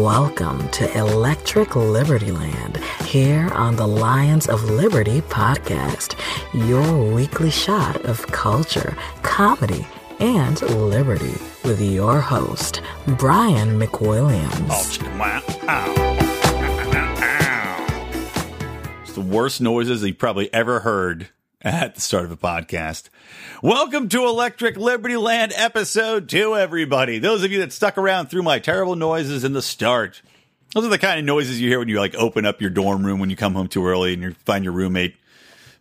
Welcome to Electric Liberty Land here on the Lions of Liberty podcast, your weekly shot of culture, comedy, and liberty with your host, Brian McWilliams. Oh, it's the worst noises he probably ever heard at the start of a podcast. Welcome to Electric Liberty Land episode two, everybody. Those of you that stuck around through my terrible noises in the start. Those are the kind of noises you hear when you like open up your dorm room when you come home too early and you find your roommate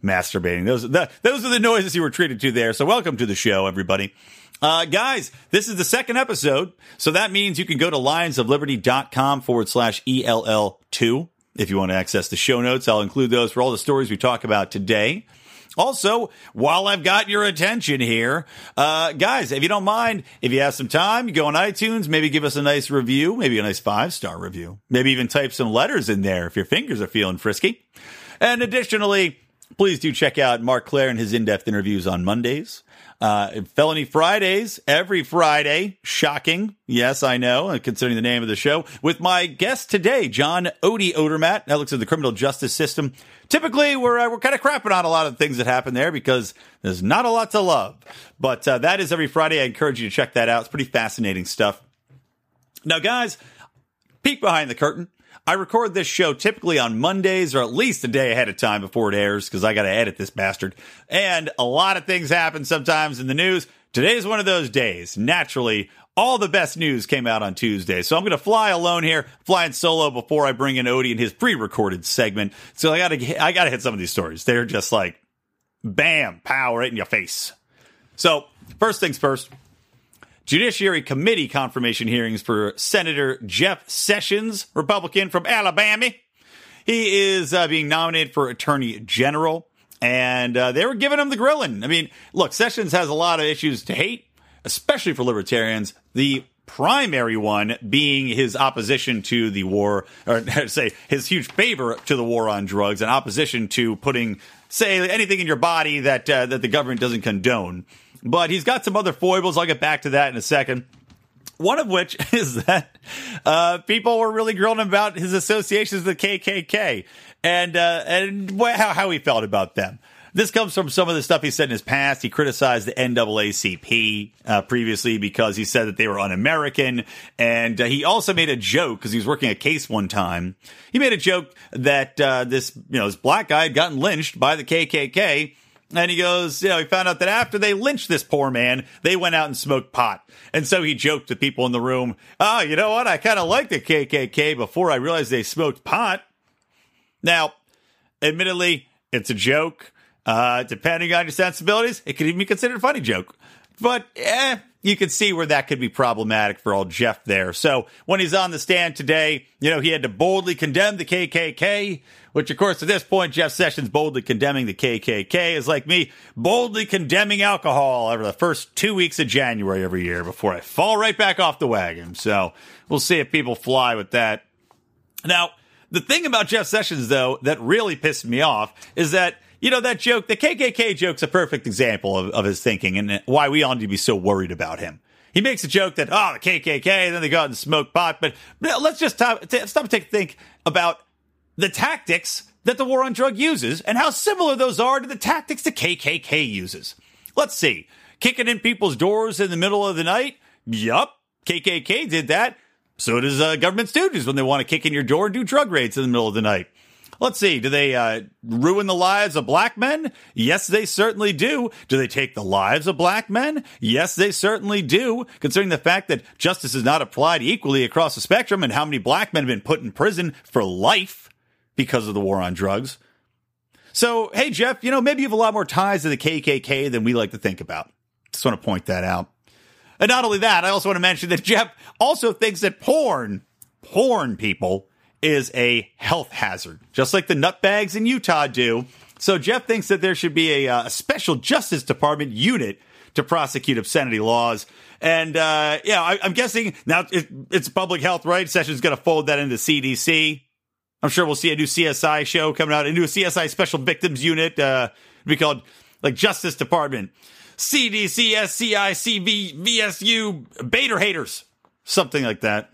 masturbating. Those, the, those are the noises you were treated to there. So welcome to the show, everybody. Uh, guys, this is the second episode. So that means you can go to lionsofliberty.com forward slash ELL2 if you want to access the show notes. I'll include those for all the stories we talk about today. Also, while I've got your attention here, uh, guys, if you don't mind, if you have some time, you go on iTunes, maybe give us a nice review, maybe a nice five star review, maybe even type some letters in there if your fingers are feeling frisky. And additionally, please do check out Marc Clair and his in depth interviews on Mondays. Uh, Felony Fridays every Friday. Shocking. Yes, I know, considering the name of the show. With my guest today, John Odie Odermatt. That looks at the criminal justice system. Typically, we're, uh, we're kind of crapping on a lot of things that happen there because there's not a lot to love. But uh, that is every Friday. I encourage you to check that out. It's pretty fascinating stuff. Now, guys, peek behind the curtain. I record this show typically on Mondays or at least a day ahead of time before it airs because I got to edit this bastard. And a lot of things happen sometimes in the news. Today's one of those days. Naturally, all the best news came out on Tuesday. So I'm going to fly alone here, flying solo before I bring in Odie and his pre-recorded segment. So I got to I got to hit some of these stories. They're just like bam, pow right in your face. So, first things first. Judiciary Committee confirmation hearings for Senator Jeff Sessions, Republican from Alabama. He is uh, being nominated for Attorney General, and uh, they were giving him the grilling. I mean, look, Sessions has a lot of issues to hate, especially for libertarians. The primary one being his opposition to the war, or say his huge favor to the war on drugs, and opposition to putting, say, anything in your body that uh, that the government doesn't condone. But he's got some other foibles. I'll get back to that in a second. One of which is that uh, people were really grilling about his associations with the KKK and uh, and how, how he felt about them. This comes from some of the stuff he said in his past. He criticized the NAACP uh, previously because he said that they were un-American, and uh, he also made a joke because he was working a case one time. He made a joke that uh, this you know this black guy had gotten lynched by the KKK, and he goes, you know, he found out that after they lynched this poor man, they went out and smoked pot. And so he joked to people in the room, oh, you know what? I kind of liked the KKK before I realized they smoked pot. Now, admittedly, it's a joke. Uh, depending on your sensibilities, it could even be considered a funny joke. But, eh, you could see where that could be problematic for old Jeff there. So when he's on the stand today, you know, he had to boldly condemn the KKK, which of course at this point, Jeff Sessions boldly condemning the KKK is like me boldly condemning alcohol over the first two weeks of January every year before I fall right back off the wagon. So we'll see if people fly with that. Now, the thing about Jeff Sessions though, that really pissed me off is that you know, that joke, the KKK joke's a perfect example of, of his thinking and why we all need to be so worried about him. He makes a joke that, oh, the KKK, then they go out and smoke pot. But let's just stop, stop and take a think about the tactics that the war on drug uses and how similar those are to the tactics the KKK uses. Let's see. Kicking in people's doors in the middle of the night? Yup. KKK did that. So does uh, government stooges when they want to kick in your door and do drug raids in the middle of the night. Let's see. Do they uh, ruin the lives of black men? Yes, they certainly do. Do they take the lives of black men? Yes, they certainly do. Considering the fact that justice is not applied equally across the spectrum and how many black men have been put in prison for life because of the war on drugs. So, hey, Jeff, you know, maybe you have a lot more ties to the KKK than we like to think about. Just want to point that out. And not only that, I also want to mention that Jeff also thinks that porn, porn people, is a health hazard, just like the nutbags in Utah do. So Jeff thinks that there should be a, uh, a special Justice Department unit to prosecute obscenity laws. And uh, yeah, I, am guessing now it, it's public health, right? Sessions going to fold that into CDC. I'm sure we'll see a new CSI show coming out, a new CSI Special Victims Unit. Uh, be called like Justice Department, CDC, SCI, CV, VSU, Bader haters, something like that.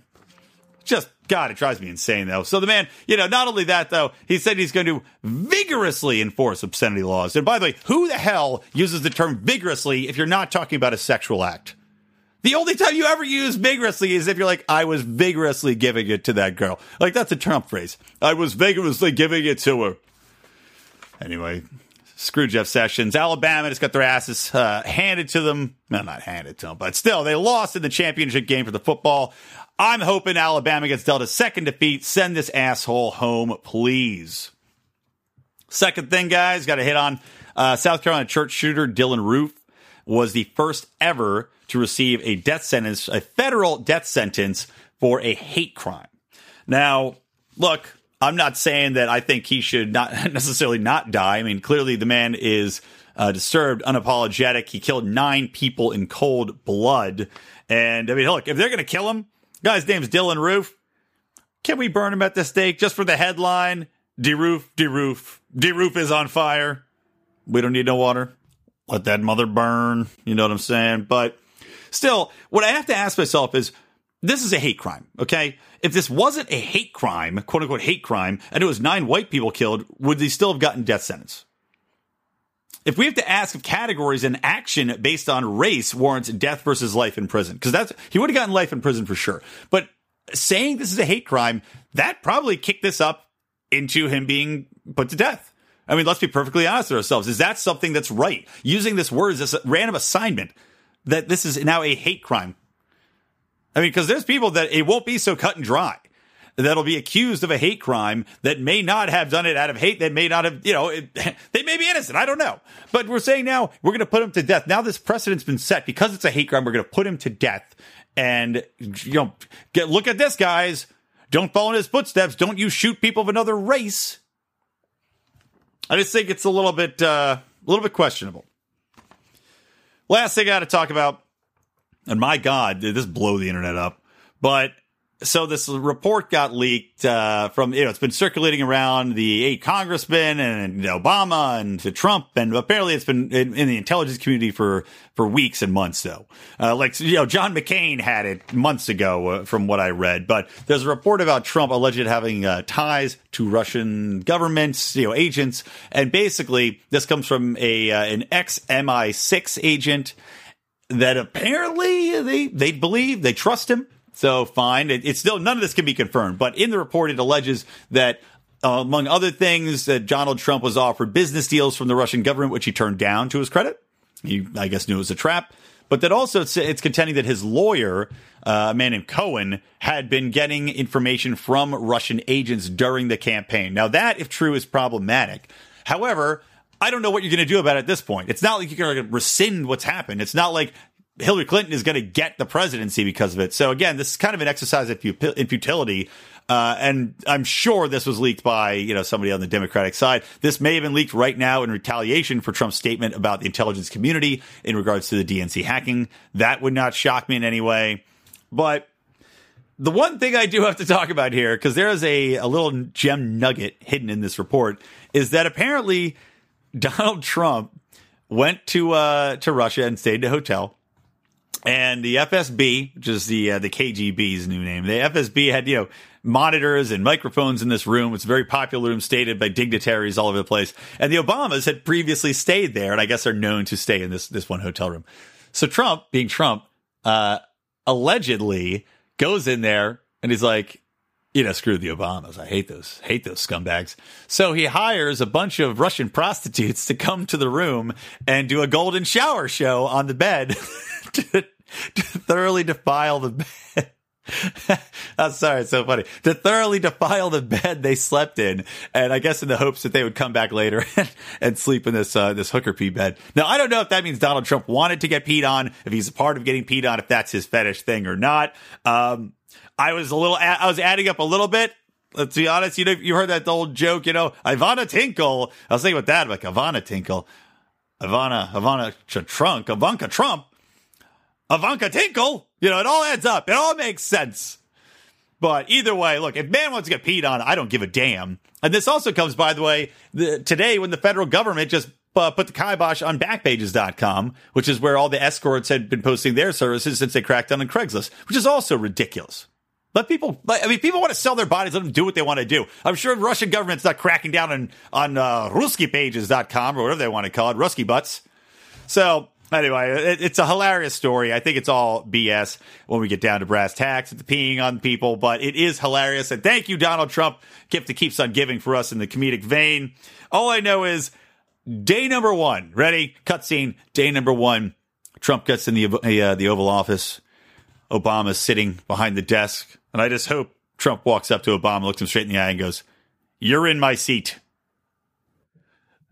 just God, it drives me insane though. So the man, you know, not only that though, he said he's going to vigorously enforce obscenity laws. And by the way, who the hell uses the term vigorously if you're not talking about a sexual act? The only time you ever use vigorously is if you're like, I was vigorously giving it to that girl. Like that's a Trump phrase. I was vigorously giving it to her. Anyway, screw Jeff Sessions. Alabama just got their asses uh, handed to them. No, not handed to them, but still, they lost in the championship game for the football. I'm hoping Alabama gets dealt a second defeat. Send this asshole home, please. Second thing, guys, got to hit on uh, South Carolina church shooter Dylann Roof was the first ever to receive a death sentence, a federal death sentence for a hate crime. Now, look, I'm not saying that I think he should not necessarily not die. I mean, clearly the man is uh, disturbed, unapologetic. He killed nine people in cold blood. And I mean, look, if they're going to kill him, guy's name's Dylann Roof. Can we burn him at the stake just for the headline? De-roof, de-roof, de-roof is on fire. We don't need no water. Let that mother burn. You know what I'm saying? But still, what I have to ask myself is, this is a hate crime, okay? If this wasn't a hate crime, quote unquote hate crime, and it was nine white people killed, would they still have gotten death sentence? If we have to ask if categories and action based on race warrants death versus life in prison, because that's he would have gotten life in prison for sure. But saying this is a hate crime, that probably kicked this up into him being put to death. I mean, let's be perfectly honest with ourselves. Is that something that's right? Using this word as a random assignment that this is now a hate crime. I mean, because there's people that it won't be so cut and dry that'll be accused of a hate crime that may not have done it out of hate, that may not have, you know, it, they may be innocent. I don't know. But we're saying now we're going to put him to death. Now this precedent's been set because it's a hate crime. We're going to put him to death. And, you know, get, look at this, guys. Don't follow in his footsteps. Don't you shoot people of another race. I just think it's a little bit, uh, a little bit questionable. Last thing I got to talk about, and my God, did this blow the internet up? But so this report got leaked uh, from you know it's been circulating around the eight congressmen and Obama and to Trump and apparently it's been in, in the intelligence community for for weeks and months though. Uh, like you know John McCain had it months ago uh, from what I read but there's a report about Trump alleged having uh, ties to Russian governments you know agents and basically this comes from a uh, an ex MI6 agent that apparently they they believe they trust him so fine. It, it's still none of this can be confirmed, but in the report it alleges that uh, among other things, that Donald Trump was offered business deals from the Russian government, which he turned down to his credit. He, I guess, knew it was a trap. But that also it's, it's contending that his lawyer, uh, a man named Cohen, had been getting information from Russian agents during the campaign. Now, that, if true, is problematic. However, I don't know what you're going to do about it at this point. It's not like you're going to rescind what's happened. It's not like Hillary Clinton is going to get the presidency because of it. So again, this is kind of an exercise in futility. Uh, and I'm sure this was leaked by, you know, somebody on the Democratic side. This may have been leaked right now in retaliation for Trump's statement about the intelligence community in regards to the DNC hacking. That would not shock me in any way. But the one thing I do have to talk about here, because there is a, a little gem nugget hidden in this report, is that apparently Donald Trump went to uh, to Russia and stayed in a hotel and the FSB, which is the uh, the KGB's new name, the FSB had you know monitors and microphones in this room. It's a very popular room, stated by dignitaries all over the place. And the Obamas had previously stayed there, and I guess are known to stay in this this one hotel room. So Trump, being Trump, uh, allegedly goes in there and he's like, you know, screw the Obamas. I hate those, hate those scumbags. So he hires a bunch of Russian prostitutes to come to the room and do a golden shower show on the bed to thoroughly defile the bed. I'm sorry, it's so funny. To thoroughly defile the bed they slept in, and I guess in the hopes that they would come back later and, and sleep in this uh, this hooker pee bed. Now, I don't know if that means Donald Trump wanted to get peed on, if he's a part of getting peed on, if that's his fetish thing or not. Um, I was a little, I was adding up a little bit. Let's be honest. You know, you heard that old joke, you know, Ivana Tinkle. I was thinking about that, like Ivana Tinkle, Ivana, Ivana Trunk, Ivanka Trump. Ivanka Tinkle. You know, it all adds up. It all makes sense. But either way, look, if man wants to get peed on, I don't give a damn. And this also comes, by the way, the, today when the federal government just uh, put the kibosh on backpages.com, which is where all the escorts had been posting their services since they cracked down on Craigslist, which is also ridiculous. Let people. I mean, people want to sell their bodies. Let them do what they want to do. I'm sure the Russian government's not cracking down on on uh, RuskiPages.com or whatever they want to call it, Rusky Butts. So anyway, it, it's a hilarious story. I think it's all BS when we get down to brass tacks, the peeing on people, but it is hilarious. And thank you, Donald Trump, gift that keeps on giving for us in the comedic vein. All I know is day number one. Ready? Cutscene. Day number one. Trump gets in the uh, the Oval Office. Obama's sitting behind the desk, and I just hope Trump walks up to Obama, looks him straight in the eye, and goes, "You're in my seat."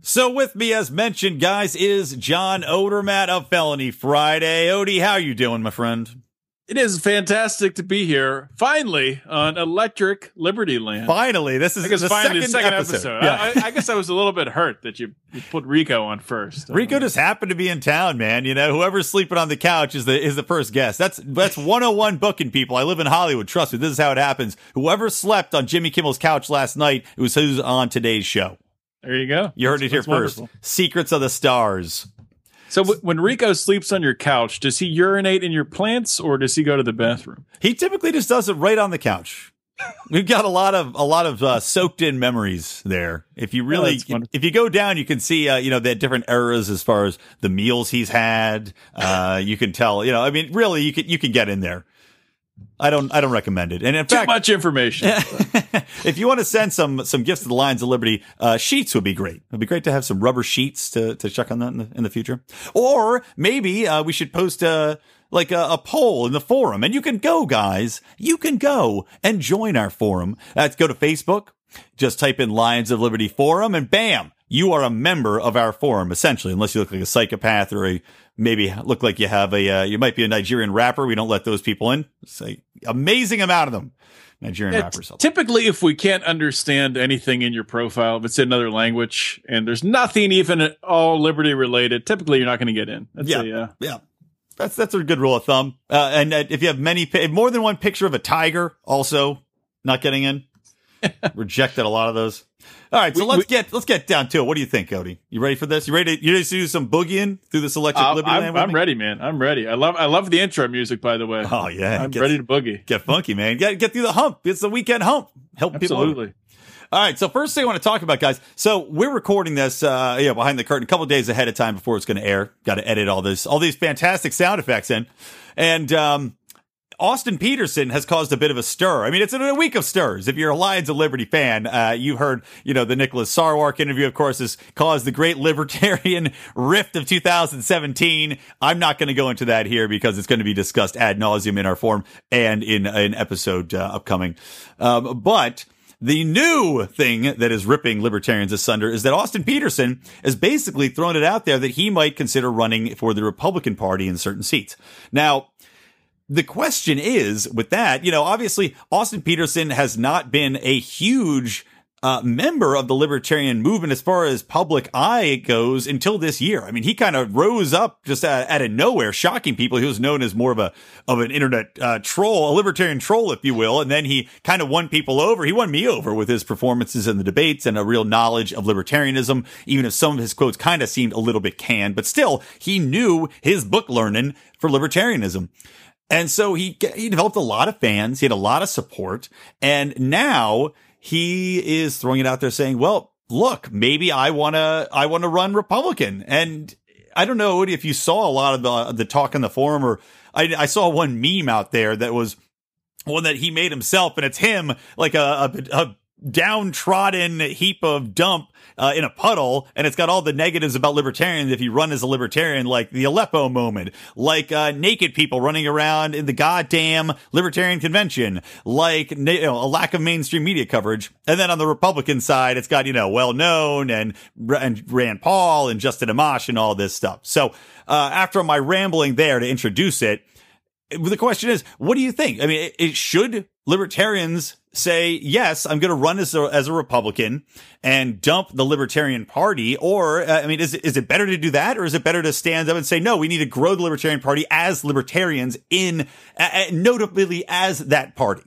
So with me, as mentioned, guys, is John Odermatt of Felony Friday. Odie, how you doing, my friend? It is fantastic to be here finally on Electric Liberty Land. Finally, this is I guess the finally second, the second episode. episode. Yeah. I, I guess I was a little bit hurt that you, you put Rico on first. Rico just happened to be in town, man. You know, whoever's sleeping on the couch is the is the first guest. That's that's 101 booking people. I live in Hollywood. Trust me, this is how it happens. Whoever slept on Jimmy Kimmel's couch last night, it was who's on today's show. There you go. You heard That's- it here first. wonderful. Secrets of the Stars. So w- when Rico sleeps on your couch, does he urinate in your plants or does he go to the bathroom? He typically just does it right on the couch. We've got a lot of a lot of uh, soaked in memories there. If you really, wonderful. if you go down, you can see uh, you know the different eras as far as the meals he's had. Uh, you can tell, you know, I mean, really, you can you can get in there. I don't I don't recommend it. And in Too fact, much information. if you want to send some some gifts to the Lions of Liberty, uh, sheets would be great. It'd be great to have some rubber sheets to to check on that in the, in the future. Or maybe uh, we should post a like a, a poll in the forum, and you can go, guys. You can go and join our forum. That's go to Facebook. Just type in Lions of Liberty forum, and bam, you are a member of our forum. Essentially, unless you look like a psychopath or a maybe look like you have a uh, you might be a Nigerian rapper. We don't let those people in. It's amazing amount of them. Nigerian It's- rappers. typically, if we can't understand anything in your profile, if it's in another language and there's nothing even at all liberty related, typically you're not going to get in. That's Yeah. a, uh, Yeah. That's that's a good rule of thumb. Uh, and uh, if you have many, pi- more than one picture of a tiger, also not getting in. Rejected a lot of those. All right, so We- let's we- get let's get down to it. What do you think, Odie? You ready for this? You ready? To, you ready to do some boogieing through this electric I'm, liberty? I'm, I'm ready, man. I'm ready. I love I love the intro music, by the way. Oh yeah, I'm get, ready to boogie. get funky, man. Get get through the hump. It's the weekend hump. Help people. Absolutely. All right. So first thing I want to talk about, guys. So we're recording this, uh, know, behind the curtain a couple days ahead of time before it's going to air. Got to edit all this, all these fantastic sound effects in, and um, Austin Petersen has caused a bit of a stir. I mean, it's a week of stirs. If you're a Lions of Liberty fan, uh, you heard, you know, the Nicholas Sarwark interview, of course, has caused the great libertarian rift of 2017. I'm not going to go into that here because it's going to be discussed ad nauseum in our forum and in an episode uh, upcoming. Um, but the new thing that is ripping libertarians asunder is that Austin Petersen has basically thrown it out there that he might consider running for the Republican Party in certain seats. Now, the question is with that, you know, obviously Austin Petersen has not been a huge uh, member of the libertarian movement as far as public eye goes until this year. I mean, he kind of rose up just out, out of nowhere, shocking people. He was known as more of a of an internet uh, troll, a libertarian troll, if you will. And then he kind of won people over. He won me over with his performances in the debates and a real knowledge of libertarianism, even if some of his quotes kind of seemed a little bit canned. But still, he knew his book learning for libertarianism. And so he he developed a lot of fans. He had a lot of support, and now he is throwing it out there saying, "Well, look, maybe I want to I want to run Republican." And I don't know if you saw a lot of the the talk in the forum, or I, I saw one meme out there that was one that he made himself, and it's him like a, a, a downtrodden heap of dump uh, in a puddle, and it's got all the negatives about libertarians if you run as a libertarian, like the Aleppo moment, like uh, naked people running around in the goddamn libertarian convention, like you know, a lack of mainstream media coverage. And then on the Republican side, it's got you know well known and and Rand Paul and Justin Amash and all this stuff. So uh, after my rambling there to introduce it the question is, what do you think? I mean, it, it should libertarians say, yes, I'm going to run as a, as a Republican and dump the Libertarian Party? Or, uh, I mean, is is it better to do that? Or is it better to stand up and say, no, we need to grow the Libertarian Party as libertarians in, uh, notably as that party?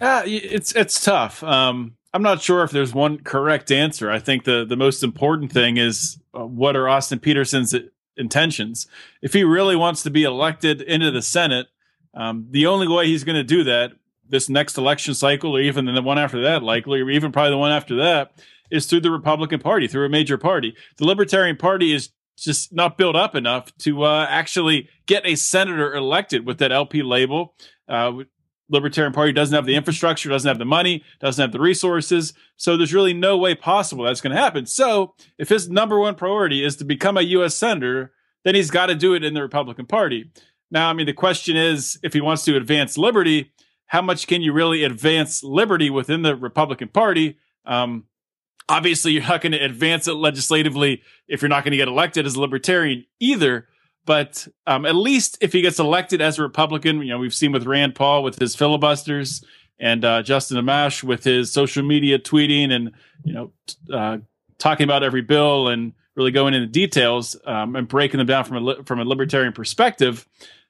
Uh, it's it's tough. Um, I'm not sure if there's one correct answer. I think the the most important thing is uh, what are Austin Petersen's intentions? If he really wants to be elected into the Senate, um, the only way he's going to do that this next election cycle, or even the one after that, likely, or even probably the one after that, is through the Republican Party, through a major party. The Libertarian Party is just not built up enough to uh, actually get a senator elected with that LP label. Uh, Libertarian Party doesn't have the infrastructure, doesn't have the money, doesn't have the resources. So there's really no way possible that's going to happen. So if his number one priority is to become a U.S. senator, then he's got to do it in the Republican Party. Now, I mean, the question is if he wants to advance liberty, how much can you really advance liberty within the Republican Party? Um, obviously, you're not going to advance it legislatively if you're not going to get elected as a libertarian either. But um, at least if he gets elected as a Republican, you know, we've seen with Rand Paul with his filibusters and uh, Justin Amash with his social media tweeting and, you know, uh, talking about every bill and really going into details um, and breaking them down from a, li- from a libertarian perspective.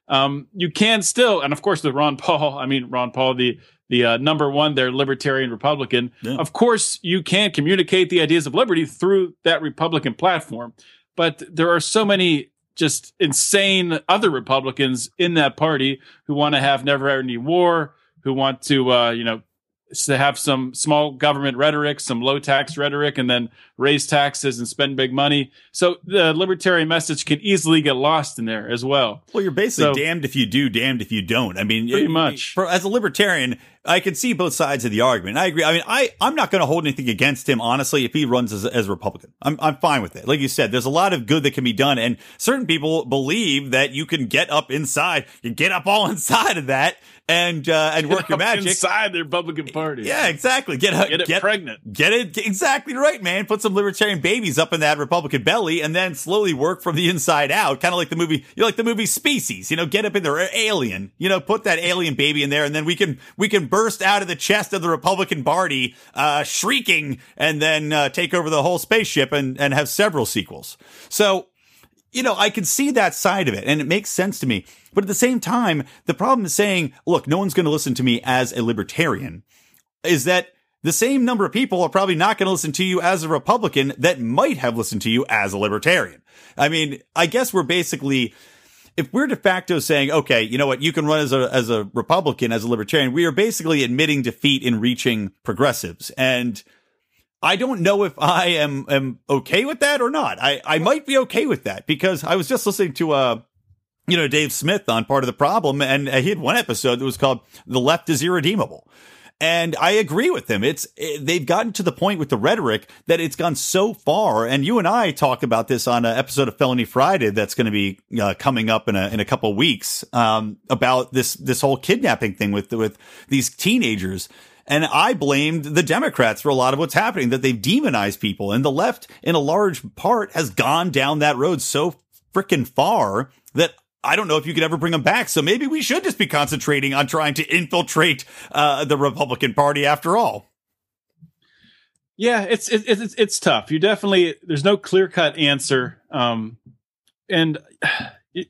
Um, you can still, and of course, the Ron Paul, I mean, Ron Paul, the the uh, number one, their libertarian Republican. Yeah. Of course, you can communicate the ideas of liberty through that Republican platform, but there are so many just insane other Republicans in that party who want to have never ending war, who want to, uh, you know, to have some small government rhetoric, some low tax rhetoric, and then raise taxes and spend big money. So the libertarian message can easily get lost in there as well. Well, you're basically so, damned if you do, damned if you don't. I mean, pretty much. For, as a libertarian, I can see both sides of the argument. I agree. I mean, I, I'm not going to hold anything against him, honestly, if he runs as, as a Republican. I'm, I'm fine with it. Like you said, there's a lot of good that can be done. And certain people believe that you can get up inside, you get up all inside of that and uh, and work your magic inside the Republican Party. Yeah, exactly. Get get it get, pregnant. Get it get, exactly right, man. Put some libertarian babies up in that Republican belly, and then slowly work from the inside out. Kind of like the movie, you know, like the movie Species. You know, get up in there, Alien. You know, put that alien baby in there, and then we can we can burst out of the chest of the Republican Party, uh, shrieking, and then uh, take over the whole spaceship and and have several sequels. So you know, I can see that side of it and it makes sense to me. But at the same time, the problem is saying, look, no one's going to listen to me as a libertarian is that the same number of people are probably not going to listen to you as a Republican that might have listened to you as a libertarian. I mean, I guess we're basically, if we're de facto saying, okay, you know what, you can run as a, as a Republican, as a libertarian, we are basically admitting defeat in reaching progressives. And I don't know if I am am okay with that or not. I I might be okay with that because I was just listening to uh you know Dave Smith on part of the problem and he had one episode that was called "The Left is Irredeemable." And I agree with him. It's it, they've gotten to the point with the rhetoric that it's gone so far. And you and I talk about this on an episode of Felony Friday that's going to be uh, coming up in a in a couple of weeks um, about this this whole kidnapping thing with with these teenagers and I blamed the Democrats for a lot of what's happening, that they've demonized people. And the left, in a large part, has gone down that road so freaking far that I don't know if you could ever bring them back. So maybe we should just be concentrating on trying to infiltrate uh, the Republican Party after all. Yeah, it's it's it's, it's tough. You definitely there's no clear cut answer, um, and. It,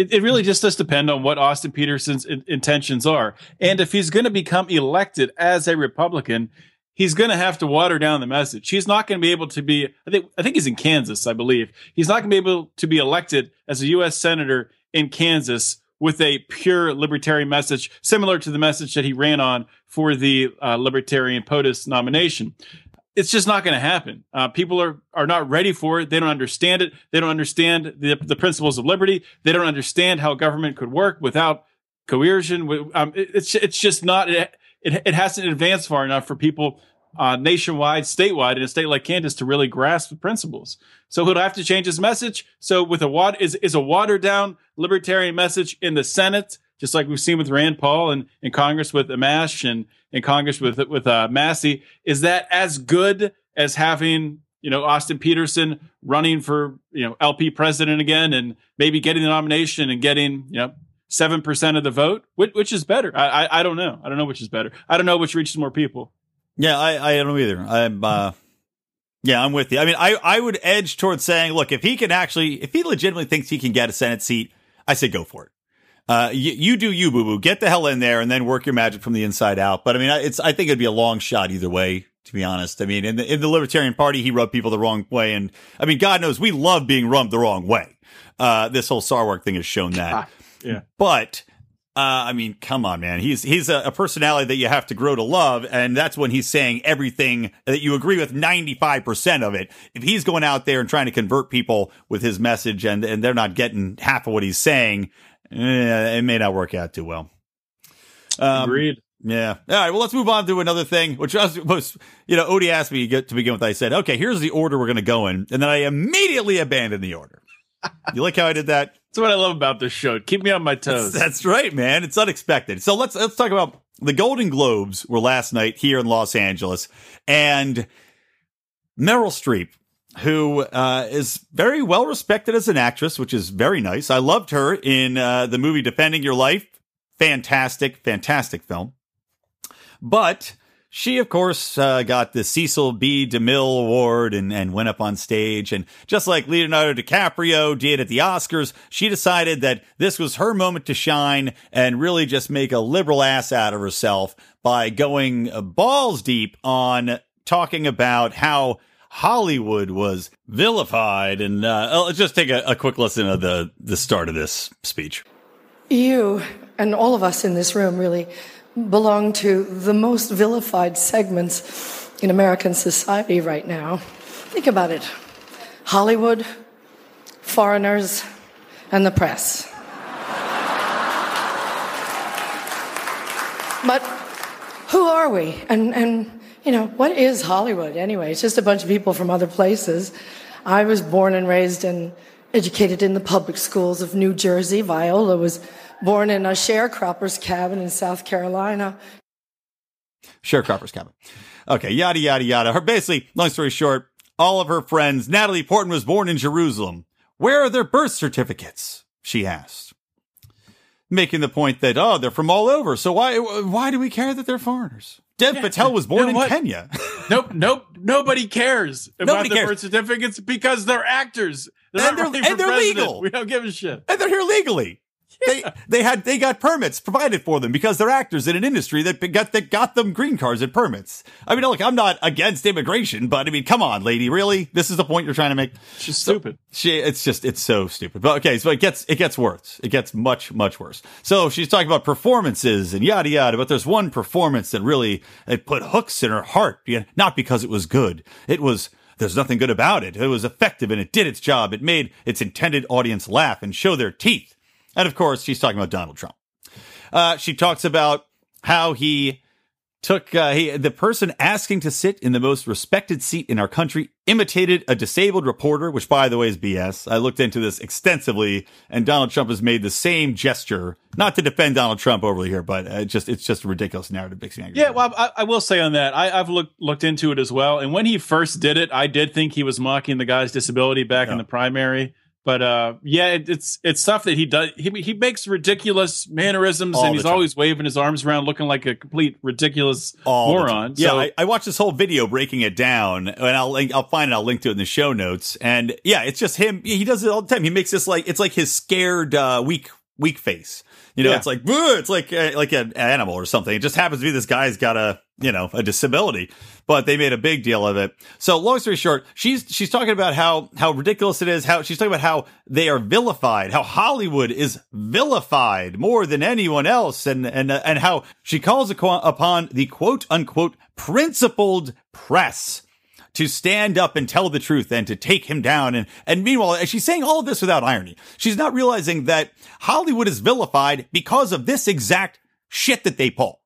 it, it really just does depend on what Austin Petersen's in, intentions are. And if he's going to become elected as a Republican, he's going to have to water down the message. He's not going to be able to be. I think. I think he's in Kansas, I believe. He's not going to be able to be elected as a U.S. senator in Kansas with a pure libertarian message, similar to the message that he ran on for the uh, Libertarian POTUS nomination it's just not going to happen. Uh, people are are not ready for it. They don't understand it. They don't understand the the principles of liberty. They don't understand how government could work without coercion. Um, it, it's it's just not. It, it, it hasn't advanced far enough for people uh, nationwide, statewide, in a state like Kansas to really grasp the principles. So he'll have to change his message. So with a what is is a watered down libertarian message in the Senate just like we've seen with Rand Paul and in Congress with Amash and in Congress with with uh, Massie. Is that as good as having you know Austin Petersen running for you know LP president again and maybe getting the nomination and getting you know seven percent of the vote? Which, which is better? I, I, I don't know. I don't know which is better. I don't know which reaches more people. Yeah, I I don't either. I'm. uh yeah, I'm with you. I mean, I, I would edge towards saying, look, if he can actually, if he legitimately thinks he can get a Senate seat, I say go for it. Uh, you, you, do you, boo boo. Get the hell in there and then work your magic from the inside out. But I mean, it's I think it'd be a long shot either way. To be honest, I mean, in the in the Libertarian Party, he rubbed people the wrong way, and I mean, God knows we love being rubbed the wrong way. Uh, this whole Sarwark thing has shown that. yeah, but Uh, I mean, come on, man. He's he's a, a, personality that you have to grow to love, and that's when he's saying everything that you agree with ninety five percent of it. If he's going out there and trying to convert people with his message, and and they're not getting half of what he's saying, eh, it may not work out too well. Um, Agreed. Yeah. All right. Well, let's move on to another thing, which I was, you know, Odie asked me to begin with. I said, okay, here's the order we're going to go in. And then I immediately abandoned the order. You like how I did that? That's what I love about this show. Keep me on my toes. That's, that's right, man. It's unexpected. So let's let's talk about the Golden Globes were last night here in Los Angeles, and Meryl Streep, who uh, is very well respected as an actress, which is very nice. I loved her in uh, the movie Defending Your Life. Fantastic, fantastic film. But she, of course, uh, got the Cecil B. DeMille Award and, and went up on stage. And just like Leonardo DiCaprio did at the Oscars, she decided that this was her moment to shine and really just make a liberal ass out of herself by going balls deep on talking about how Hollywood was vilified. And uh, let's just take a, a quick listen of the, the start of this speech. You and all of us in this room really belong to the most vilified segments in American society right now. Think about it Hollywood, foreigners, and the press. but who are we? And, and, you know, what is Hollywood anyway? It's just a bunch of people from other places. I was born and raised and educated in the public schools of New Jersey. Viola was born in a sharecropper's cabin in South Carolina. Sharecropper's cabin. Okay, yada, yada, yada. Her basically, long story short, all of her friends, Natalie Portman was born in Jerusalem. Where are their birth certificates? She asked. Making the point that, oh, they're from all over. So why, why do we care that they're foreigners? Dev yeah, Patel was born you know in Kenya. nope, nope. Nobody cares about nobody the cares. birth certificates because they're actors. They're and they're, and they're legal. We don't give a shit. And they're here legally they they had they got permits provided for them because they're actors in an industry that got that got them green cards and permits. I mean, look, I'm not against immigration, but I mean, come on, lady, really? This is the point you're trying to make? She's so, stupid. She, it's just it's so stupid. But okay, so it gets it gets worse. It gets much much worse. So she's talking about performances and yada yada. But there's one performance that really it put hooks in her heart, not because it was good. It was there's nothing good about it. It was effective and it did its job. It made its intended audience laugh and show their teeth. And of course, she's talking about Donald Trump. Uh, she talks about how he took uh, he, the person asking to sit in the most respected seat in our country imitated a disabled reporter, which by the way is BS. I looked into this extensively, and Donald Trump has made the same gesture. Not to defend Donald Trump overly here, but it just it's just a ridiculous narrative. Makes me angry. Yeah, well, I, I, will say on that, I, have looked looked into it as well, and when he first did it, I did think he was mocking the guy's disability back yeah. in the primary. But uh, yeah, it, it's it's stuff that he does. He he makes ridiculous mannerisms, All and he's always waving his arms around, looking like a complete ridiculous All moron. Yeah, I, I, watched this whole video breaking it down, and I'll link, I'll find it. I'll link to it in the show notes. And yeah, it's just him. He does it all the time. He makes this like it's like his scared uh, weak weak face. You know, yeah. it's like it's like uh, like an animal or something. It just happens to be this guy's got a you know a disability, but they made a big deal of it. So long story short, she's she's talking about how how ridiculous it is. How she's talking about how they are vilified. How Hollywood is vilified more than anyone else, and and uh, and how she calls upon the quote unquote principled press to stand up and tell the truth and to take him down. And, and meanwhile, she's saying all of this without irony. She's not realizing that Hollywood is vilified because of this exact shit that they pull.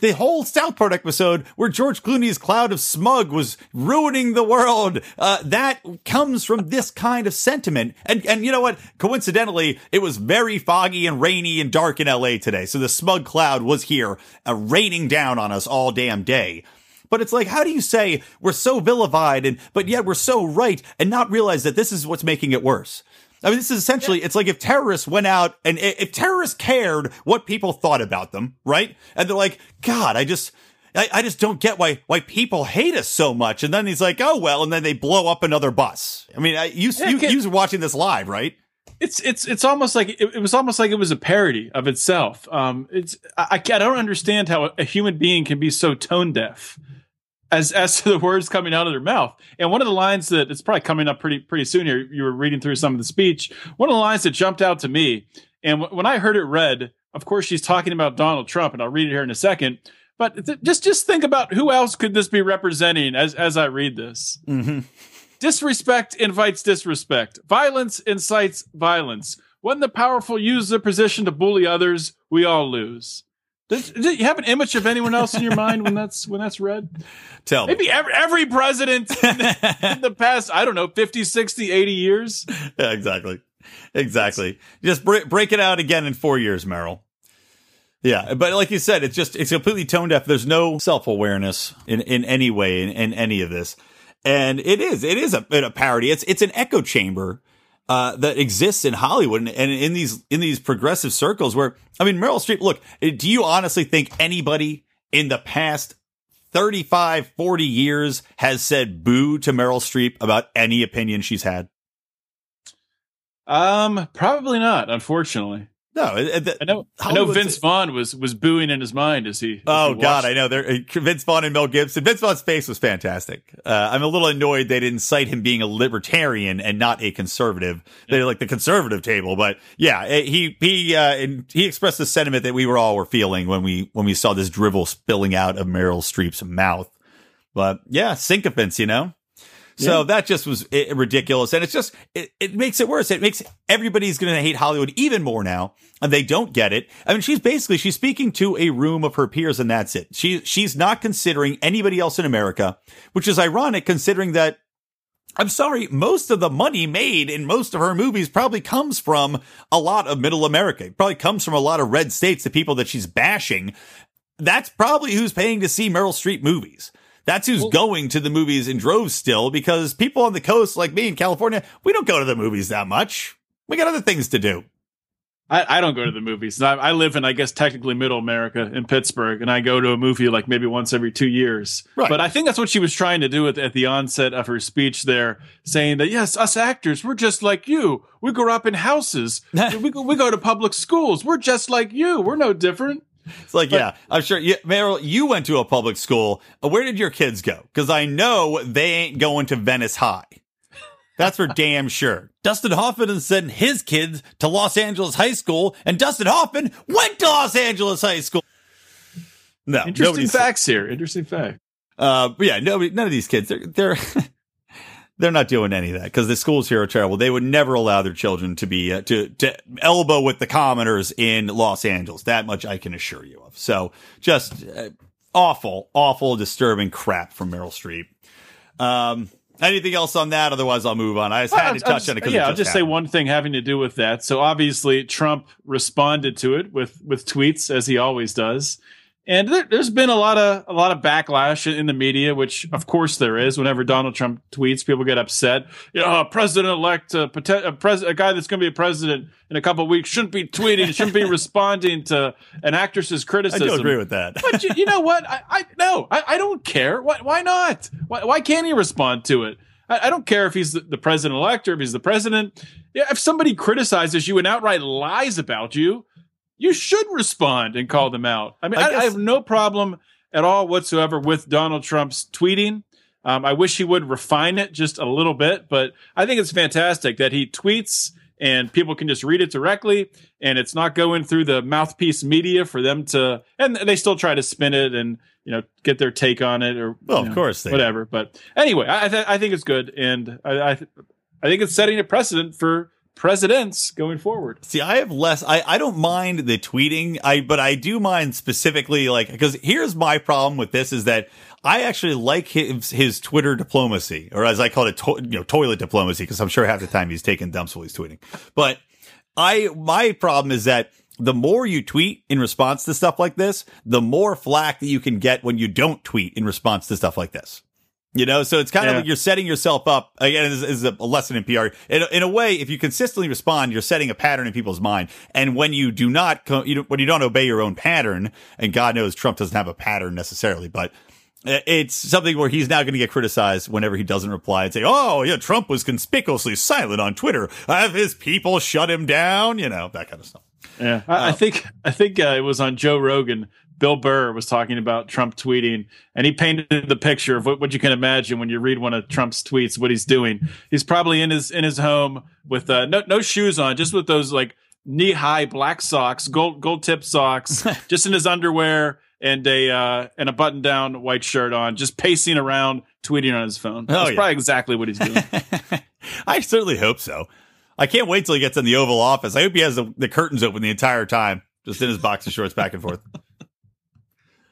The whole South Park episode where George Clooney's cloud of smug was ruining the world, uh, that comes from this kind of sentiment. And, and you know what? Coincidentally, it was very foggy and rainy and dark in LA today. So the smug cloud was here, uh, raining down on us all damn day. But it's like, how do you say we're so vilified and, but yet we're so right and not realize that this is what's making it worse? I mean, this is essentially, it's like if terrorists went out and if terrorists cared what people thought about them, right? And they're like, God, I just, I, I just don't get why, why people hate us so much. And then he's like, oh, well, and then they blow up another bus. I mean, I, you, you, you were watching this live, right? It's it's it's almost like it, it, was almost like it was a parody of itself. Um, it's I, I don't understand how a human being can be so tone deaf as as to the words coming out of their mouth. And one of the lines that it's probably coming up pretty pretty soon here. You were reading through some of the speech. One of the lines that jumped out to me, and w- when I heard it read, of course, she's talking about Donald Trump, and I'll read it here in a second. But th- just just think about who else could this be representing as as I read this. Mm-hmm. Disrespect invites disrespect. Violence incites violence. When the powerful use their position to bully others, we all lose. Does, do you have an image of anyone else in your mind when that's when that's read? Tell me. Maybe every, every president in the, in the past, I don't know, 50, 60, 80 years. Yeah, exactly. Exactly. Just break, break it out again in four years, Meryl. Yeah, but like you said, it's just it's completely tone deaf. There's no self awareness in in any way in, in any of this, and it is it is a, a parody. It's it's an echo chamber uh, that exists in Hollywood and, and in these in these progressive circles. Where I mean, Meryl Streep. Look, do you honestly think anybody in the past 35, 40 years has said boo to Meryl Streep about any opinion she's had? Um, probably not. Unfortunately, no. It, it, I know. I know Vince Vaughn was was booing in his mind as he. As oh he God, I know. There, uh, Vince Vaughn and Mel Gibson. Vince Vaughn's face was fantastic. Uh, I'm a little annoyed they didn't cite him being a libertarian and not a conservative. They're like the conservative table, but yeah, eh, he he uh, and he expressed the sentiment that we were all were feeling when we when we saw this drivel spilling out of Meryl Streep's mouth. But yeah, sycophants, you know. So yeah. that just was eh, ridiculous. And it's just, it, it makes it worse. It makes everybody's going to hate Hollywood even more now. And they don't get it. I mean, she's basically, she's speaking to a room of her peers and that's it. She, she's not considering anybody else in America, which is ironic considering that I'm sorry, most of the money made in most of her movies probably comes from a lot of middle America. It probably comes from a lot of red states, the people that she's bashing. That's probably who's paying to see Meryl Streep movies. That's who's well, going to the movies in droves still because people on the coast like me in California, we don't go to the movies that much. We got other things to do. I, I don't go to the movies. I, I, live in, I guess, technically middle America in Pittsburgh, and I go to a movie like maybe once every two years. Right. But I think that's what she was trying to do at, at the onset of her speech there, saying that, yes, us actors, we're just like you. We grew up in houses. we, we go to public schools. We're just like you. We're no different. It's like, but, yeah, I'm sure. You, Meryl, you went to a public school. Where did your kids go? Because I know they ain't going to Venice High. That's for damn sure. Dustin Hoffman sent his kids to Los Angeles High School, and Dustin Hoffman went to Los Angeles High School. No, interesting facts here. Interesting fact. Uh, but yeah, nobody, none of these kids. They're they're they're not doing any of that because the schools here are terrible. They would never allow their children to be uh, to to elbow with the commoners in Los Angeles. That much I can assure you of. So just uh, awful, awful, disturbing crap from Meryl Streep. Um, anything else on that? Otherwise, I'll move on. I just well, had to touch on it. Yeah, it I'll just happened. say one thing having to do with that. So obviously, Trump responded to it with with tweets as he always does. And there, has been a lot of a lot of backlash in the media, which of course there is. Whenever Donald Trump tweets, people get upset. You know, a president elect, a, uh, a, pres- a guy that's going to be a president in a couple of weeks shouldn't be tweeting, shouldn't be responding to an actress's criticism. I do agree with that. but you, you know what? I, I no, I, I, don't care. Why, why not? Why, why can't he respond to it? I, I don't care if he's the, the president elect or if he's the president. If somebody criticizes you and outright lies about you you should respond and call them out. I mean, I, I, I have no problem at all whatsoever with Donald Trump's tweeting. Um, I wish he would refine it just a little bit, but I think it's fantastic that he tweets and people can just read it directly and it's not going through the mouthpiece media for them to and they still try to spin it and you know get their take on it or well of know, course whatever but anyway i th- i think it's good and i I, th- I think it's setting a precedent for presidents going forward. See, I have less. I I don't mind the tweeting. I but I do mind specifically like because here's my problem with this is that I actually like his his Twitter diplomacy, or as I call it, to, you know, toilet diplomacy, because I'm sure half the time he's taking dumps while he's tweeting. But I my problem is that the more you tweet in response to stuff like this, the more flack that you can get when you don't tweet in response to stuff like this. You know, so it's kind yeah. of like you're setting yourself up again. This is a lesson in PR. In, in, a way, if you consistently respond, you're setting a pattern in people's mind. And when you do not, you when you don't obey your own pattern, and God knows Trump doesn't have a pattern necessarily, but it's something where he's now going to get criticized whenever he doesn't reply and say, "Oh, yeah, Trump was conspicuously silent on Twitter. Have his people shut him down?" You know that kind of stuff. Yeah, I, uh, I think I think uh, it was on Joe Rogan Bill Burr was talking about Trump tweeting, and he painted the picture of what, what, you can imagine when you read one of Trump's tweets. What he's doing, he's probably in his in his home with uh, no no shoes on, just with those like knee high black socks, gold gold tip socks, just in his underwear and a uh, and a button down white shirt on, just pacing around, tweeting on his phone. Oh, That's yeah. probably exactly what he's doing. I certainly hope so. I can't wait till he gets in the Oval Office. I hope he has the, the curtains open the entire time, just in his boxer shorts back and forth.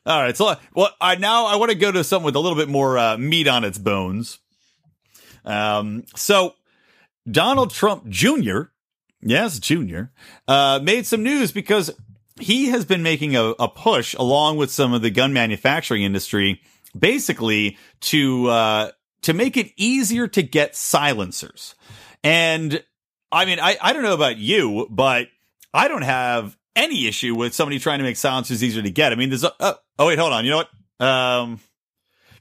All right, so well, I now I want to go to something with a little bit more uh, meat on its bones. Um, so Donald Trump Jr. Yes, Jr. Uh, made some news because he has been making a, a push along with some of the gun manufacturing industry, basically to uh, to make it easier to get silencers. And I mean, I, I don't know about you, but I don't have any issue with somebody trying to make silencers easier to get. I mean, there's a, uh, oh wait, hold on. You know what? Um,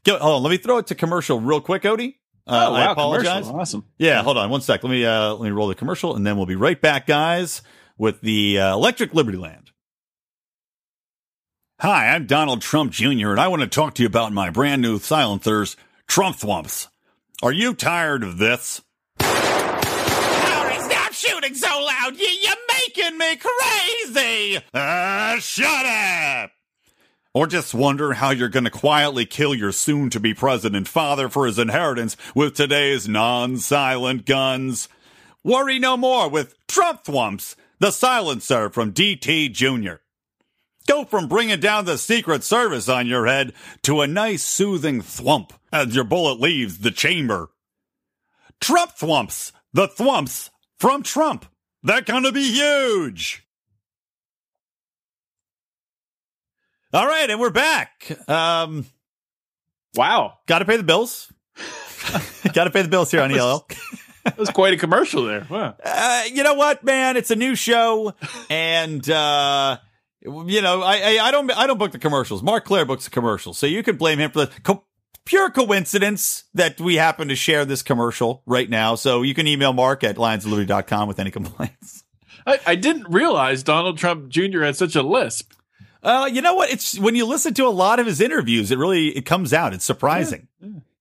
go, hold on. Let me throw it to commercial real quick, Odie. Uh, oh, I wow, apologize. commercial. Awesome. Yeah, hold on one sec. Let me uh let me roll the commercial and then we'll be right back, guys, with the uh, Electric Liberty Land. Hi, I'm Donald Trump Jr. and I want to talk to you about my brand new silencers, Trump Thwumps. Are you tired of this? Hurry, stop shooting so loud! You, you're making me crazy! Uh, shut up! Or just wonder how you're going to quietly kill your soon to be president father for his inheritance with today's non silent guns? Worry no more with Trump Thwumps, the silencer from DT Jr. Go from bringing down the Secret Service on your head to a nice soothing thwump as your bullet leaves the chamber. Trump Thwumps, the Thwumps from Trump. They're gonna be huge. All right, and we're back. Um, Wow, got to pay the bills. got to pay the bills here on ELL. that was quite a commercial there. Wow. Uh, you know what, man? It's a new show, and uh, you know, I, I I don't I don't book the commercials. Marc Clair books the commercials, so you can blame him for the co- pure coincidence that we happen to share this commercial right now. So you can email Marc at lionsofliberty.com with any complaints. I, I didn't realize Donald Trump Jr. had such a lisp. Uh, you know what? It's when you listen to a lot of his interviews, it really it comes out. It's surprising.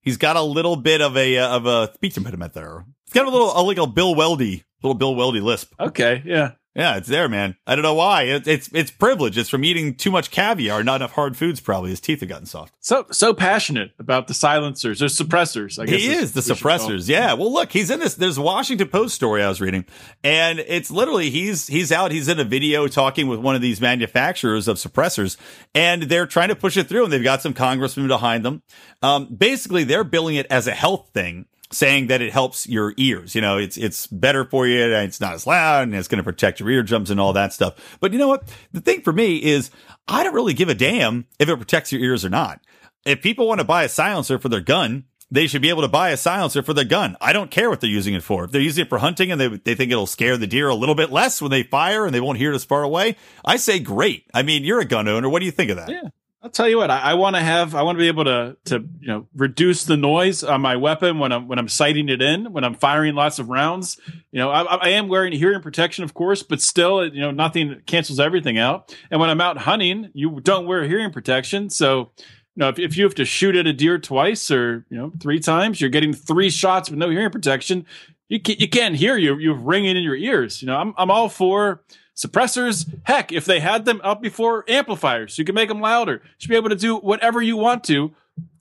He's got a little bit of a uh, of a speech impediment there. He's got a little a Bill Weldy, little Bill Weldy lisp. Okay, yeah. Yeah, it's there, man. I don't know why. It, it's it's privilege. It's from eating too much caviar, not enough hard foods. Probably his teeth have gotten soft. So so passionate about the silencers or suppressors. I guess He is the we should call suppressors. Yeah. Well, look, he's in this. There's a Washington Post story I was reading, and it's literally he's he's out. He's in a video talking with one of these manufacturers of suppressors, and they're trying to push it through. And they've got some congressmen behind them. Um, basically, they're billing it as a health thing. Saying that it helps your ears, you know, it's it's better for you, and it's not as loud, and it's going to protect your eardrums and all that stuff. But you know what? The thing for me is, I don't really give a damn if it protects your ears or not. If people want to buy a silencer for their gun, they should be able to buy a silencer for their gun. I don't care what they're using it for. If they're using it for hunting and they, they think it'll scare the deer a little bit less when they fire and they won't hear it as far away, I say great. I mean, you're a gun owner. What do you think of that? Yeah. I'll tell you what. I, I want to have. I want to be able to to you know reduce the noise on my weapon when I'm when I'm sighting it in when I'm firing lots of rounds. You know, I, I am wearing hearing protection, of course, but still, you know, nothing cancels everything out. And when I'm out hunting, you don't wear hearing protection, so you know if, if you have to shoot at a deer twice or you know three times, you're getting three shots with no hearing protection. You can't, you can't hear you. You're ringing in your ears. You know, I'm I'm all for suppressors. Heck, if they had them up before amplifiers, you can make them louder. You should be able to do whatever you want to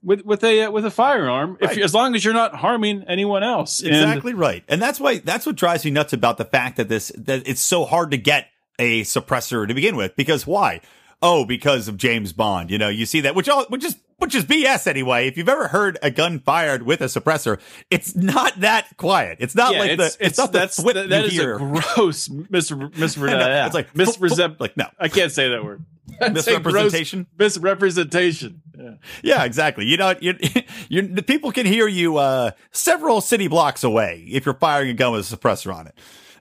with with a uh, with a firearm, if Right. you, as long as you're not harming anyone else. And- Exactly right. And that's why that's what drives me nuts about the fact that this that it's so hard to get a suppressor to begin with. Because why? Oh, because of James Bond. You know, you see that, which all which is which is BS anyway. If you've ever heard a gun fired with a suppressor, it's not that quiet. It's not yeah, like it's, the it's, not that's thwip that, that is a gross mis mis I know. yeah. It's like misrepresent. like no I can't say that word. I'd misrepresentation. misrepresentation. Yeah. Yeah, exactly. You know, you you the people can hear you uh, several city blocks away if you're firing a gun with a suppressor on it.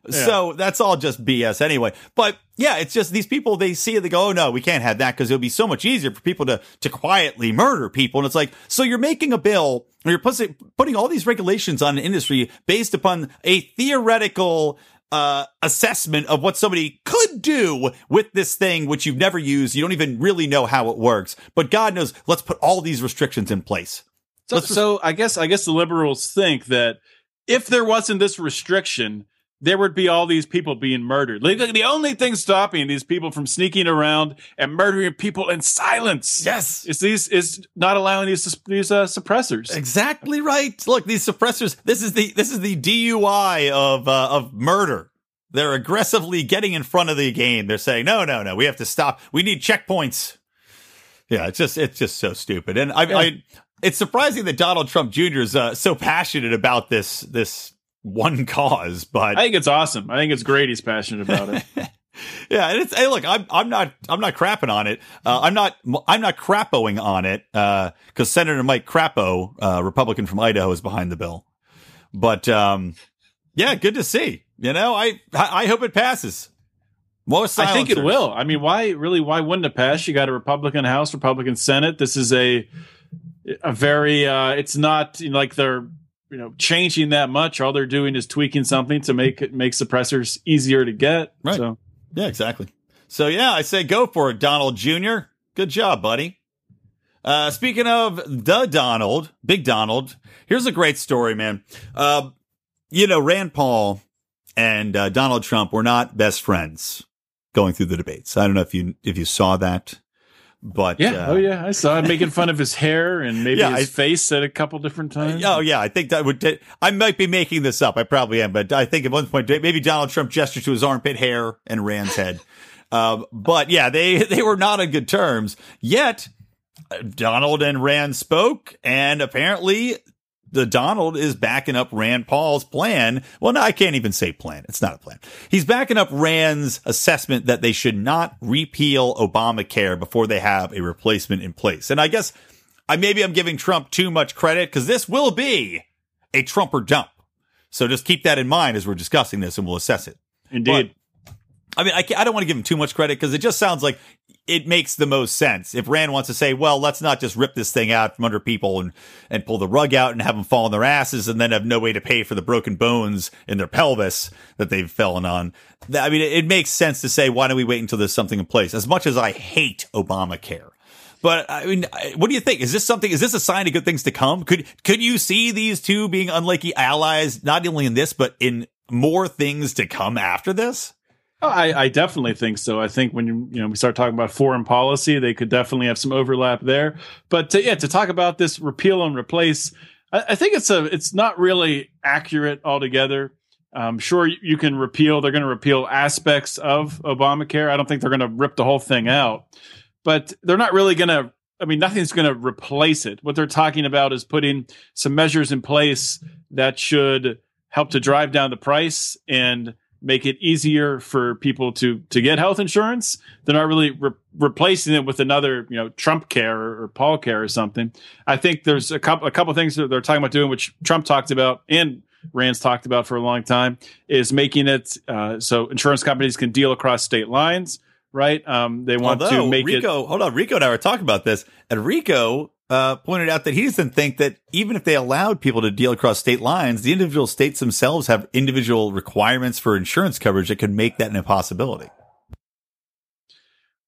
So that's all just BS anyway. But yeah, it's just these people they see it, they go, "Oh no, we can't have that because it'll be so much easier for people to to quietly murder people." And it's like, so you're making a bill, or you're putting putting all these regulations on an industry based upon a theoretical uh, assessment of what somebody could do with this thing, which you've never used. You don't even really know how it works. But God knows, let's put all these restrictions in place. So, so I guess I guess the liberals think that if there wasn't this restriction, there would be all these people being murdered. Like, the only thing stopping these people from sneaking around and murdering people in silence, Yes. is these is not allowing these these uh, suppressors. Exactly right. Look, these suppressors. This is the this is the DUI of uh, of murder. They're aggressively getting in front of the game. They're saying, "No, no, no. We have to stop. We need checkpoints." Yeah, it's just it's just so stupid. And I, I it's surprising that Donald Trump Jr. is uh, so passionate about this this one cause. But I think it's awesome. I think it's great. He's passionate about it. yeah, and it's hey, look, I'm I'm not I'm not crapping on it. Uh, I'm not I'm not crappoing on it because Senator Mike Crapo, uh, Republican from Idaho, is behind the bill. But um, yeah, good to see. You know, I I hope it passes. More I think it will. I mean, why really? Why wouldn't it pass? You got a Republican House, Republican Senate. This is a a very. uh It's not you know, like they're you know changing that much. All they're doing is tweaking something to make it make suppressors easier to get. Right. So Yeah, exactly. So yeah, I say go for it, Donald Jr. Good job, buddy. Uh, speaking of the Donald, Big Donald, here's a great story, man. Uh, you know, Rand Paul and uh, Donald Trump were not best friends going through the debates. I don't know if you if you saw that, but yeah. uh, oh yeah. I saw him making fun of his hair and maybe Yeah, his I- face at a couple different times. Oh yeah, I think that would. I might be making this up. I probably am, but I think at one point maybe Donald Trump gestured to his armpit hair and Rand's head. Um, but yeah, they they were not on good terms. Yet Donald and Rand spoke, and apparently the Donald is backing up Rand Paul's plan. Well, no, I can't even say plan. It's not a plan. He's backing up Rand's assessment that they should not repeal Obamacare before they have a replacement in place. And I guess I maybe I'm giving Trump too much credit because this will be a Trumper dump. So just keep that in mind as we're discussing this and we'll assess it. Indeed. I mean, I, I don't want to give him too much credit because it just sounds like it makes the most sense. If Rand wants to say, well, let's not just rip this thing out from under people and, and pull the rug out and have them fall on their asses and then have no way to pay for the broken bones in their pelvis that they've fallen on. I mean, it, it makes sense to say, why don't we wait until there's something in place? As much as I hate Obamacare. But I mean, what do you think? Is this something? Is this a sign of good things to come? Could could you see these two being unlikely allies, not only in this, but in more things to come after this? Oh, I, I definitely think so. I think when you you know we start talking about foreign policy, they could definitely have some overlap there. But to, yeah, to talk about this repeal and replace, I, I think it's a it's not really accurate altogether. Um, sure, you can repeal. They're going to repeal aspects of Obamacare. I don't think they're going to rip the whole thing out, but they're not really going to. I mean, nothing's going to replace it. What they're talking about is putting some measures in place that should help to drive down the price and make it easier for people to to get health insurance. They're not really re- replacing it with another, you know, Trump care or, or Paul care or something. I think there's a couple a couple things that they're talking about doing, which Trump talked about and Rand's talked about for a long time, is making it uh, so insurance companies can deal across state lines. Right? Um, they want Although to make it. Rico, hold on, Rico and I were talking about this, and Rico uh, pointed out that he doesn't think that even if they allowed people to deal across state lines, the individual states themselves have individual requirements for insurance coverage that could make that an impossibility.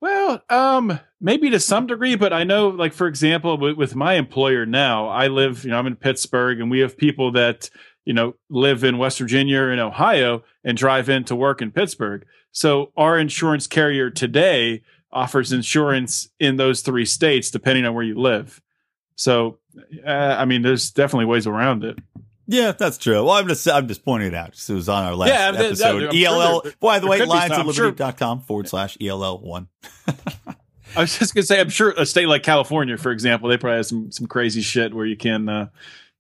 Well, um, maybe to some degree, but I know, like for example, with, with my employer now, I live, you know, I'm in Pittsburgh, and we have people that you know live in West Virginia or in Ohio and drive in to work in Pittsburgh. So our insurance carrier today offers insurance in those three states, depending on where you live. So, uh, I mean, there's definitely ways around it. Yeah, that's true. Well, I'm just I'm just pointing it out. It was on our last Yeah, that- that- episode. I'm sure ELL. there- by the way, be some. I'm forward slash ELL one. I was just gonna say, I'm sure a state like California, for example, they probably have some some crazy shit where you can uh,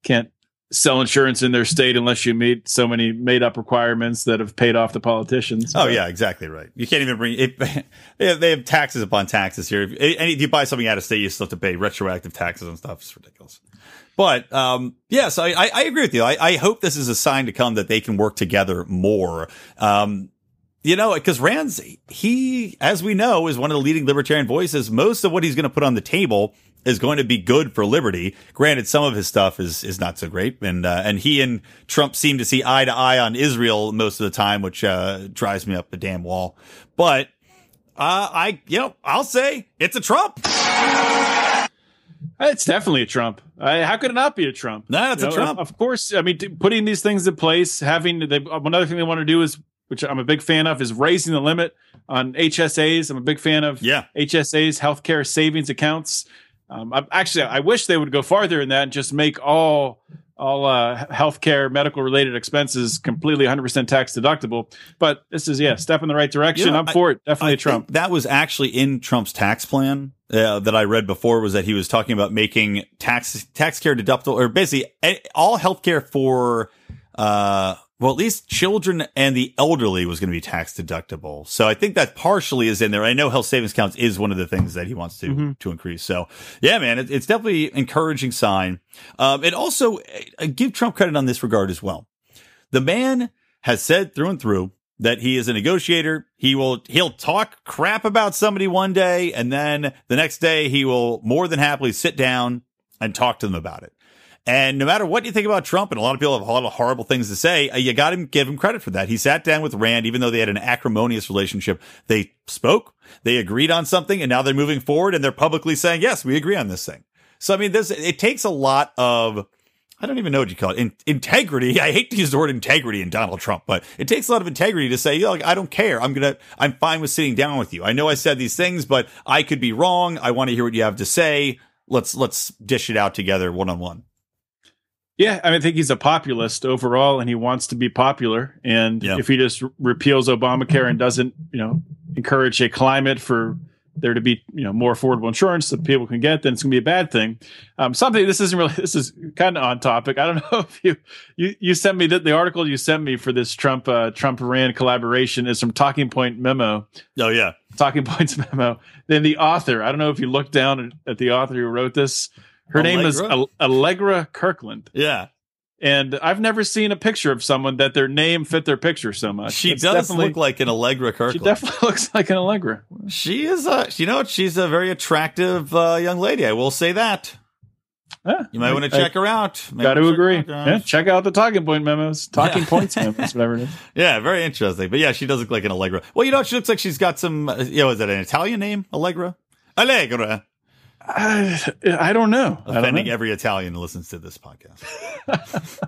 can't sell insurance in their state unless you meet so many made up requirements that have paid off the politicians. Oh But- yeah, exactly right. You can't even bring it. They have, taxes upon taxes here. If, if you buy something out of state, you still have to pay retroactive taxes and stuff. It's ridiculous. But um, yes, I, I, I agree with you. I, I hope this is a sign to come that they can work together more. Um, you know, because Rand's he, as we know, is one of the leading libertarian voices. Most of what he's going to put on the table is going to be good for liberty. Granted, some of his stuff is is not so great, and uh, and he and Trump seem to see eye to eye on Israel most of the time, which uh, drives me up the damn wall. But uh, I, you know, I'll say it's a Trump. It's definitely a Trump. Uh, how could it not be a Trump? No, it's You a know, Trump. Of, of course. I mean, t- putting these things in place, having they, another thing they want to do is, which I'm a big fan of, is raising the limit on HSAs. I'm a big fan of Yeah. HSAs, healthcare savings accounts. Um, I, actually, I wish they would go farther in that and just make all all uh, healthcare, medical related expenses completely 100% tax deductible. But this is yeah, step in the right direction. You know, I'm for it. Definitely I Trump. that was actually in Trump's tax plan uh, that I read before. Was that he was talking about making tax tax care deductible, or basically a- all healthcare for, uh, well, at least children and the elderly was going to be tax deductible. So I think that partially is in there. I know health savings accounts is one of the things that he wants to to increase. So yeah, man, it, it's definitely an encouraging sign. Um, and also uh, give Trump credit on this regard as well. The man has said through and through that he is a negotiator. He will, he'll talk crap about somebody one day and then the next day he will more than happily sit down and talk to them about it. And no matter what you think about Trump, and a lot of people have a lot of horrible things to say, uh, you got to give him credit for that. He sat down with Rand, even though they had an acrimonious relationship. They spoke, they agreed on something, and now they're moving forward and they're publicly saying, yes, we agree on this thing. So, I mean, this, it takes a lot of, I don't even know what you call it. In, integrity. I hate to use the word integrity in Donald Trump, but it takes a lot of integrity to say, you know, like, I don't care. I'm going to, I'm fine with sitting down with you. I know I said these things, but I could be wrong. I want to hear what you have to say. Let's, let's dish it out together one on one. Yeah, I, mean, I think he's a populist overall, and he wants to be popular. And Yeah. if he just repeals Obamacare and doesn't, you know, encourage a climate for there to be, you know, more affordable insurance that people can get, then it's going to be a bad thing. Um, something this isn't really. This is kind of on topic. I don't know if you you you sent me the, the article you sent me for this Trump uh, Trump Rand collaboration is from Talking Point Memo. Oh, yeah. Talking Points memo. Then the author. I don't know if you looked down at, at the author who wrote this. Her name is Allegra? Al- Allegra Kirkland. Yeah. And I've never seen a picture of someone that their name fit their picture so much. She It's does look like an Allegra Kirkland. She definitely looks like an Allegra. She is a, you know, she's a very attractive uh, young lady. I will say that. Yeah, You might want to check her out. Might Got to agree. Yeah, check out the talking point memos, talking Yeah. points memos, whatever it is. Yeah, very interesting. But yeah, she does look like an Allegra. Well, you know, she looks like she's got some, uh, you know, is that an Italian name? Allegra? Allegra. I, I don't know. I don't Offending know. every Italian who listens to this podcast.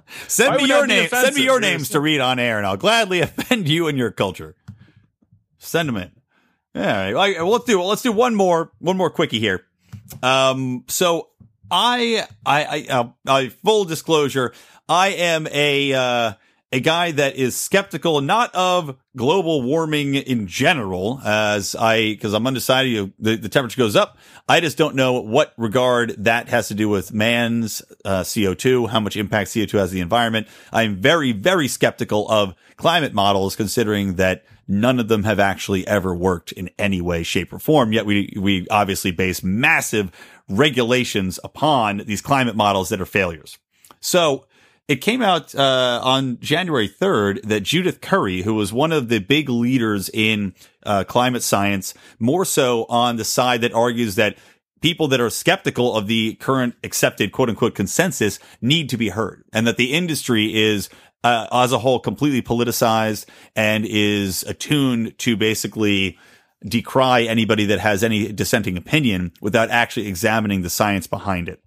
send me your name. Send me your names to read on air, and I'll gladly offend you and your culture. Send them in. All right. All right, well, let's do let's do one more one more quickie here. Um, so I I I uh, I full disclosure, I am a uh a guy that is skeptical not of global warming in general, as I because I'm undecided. You the, the temperature goes up. I just don't know what regard that has to do with man's uh, CO2, how much impact CO2 has the environment. I'm very very skeptical of climate models, considering that none of them have actually ever worked in any way, shape, or form. Yet we we obviously base massive regulations upon these climate models that are failures. So it came out uh, on January 3rd that Judith Curry, who was one of the big leaders in uh, climate science, more so on the side that argues that people that are skeptical of the current accepted quote unquote consensus need to be heard and that the industry is uh, as a whole completely politicized and is attuned to basically decry anybody that has any dissenting opinion without actually examining the science behind it.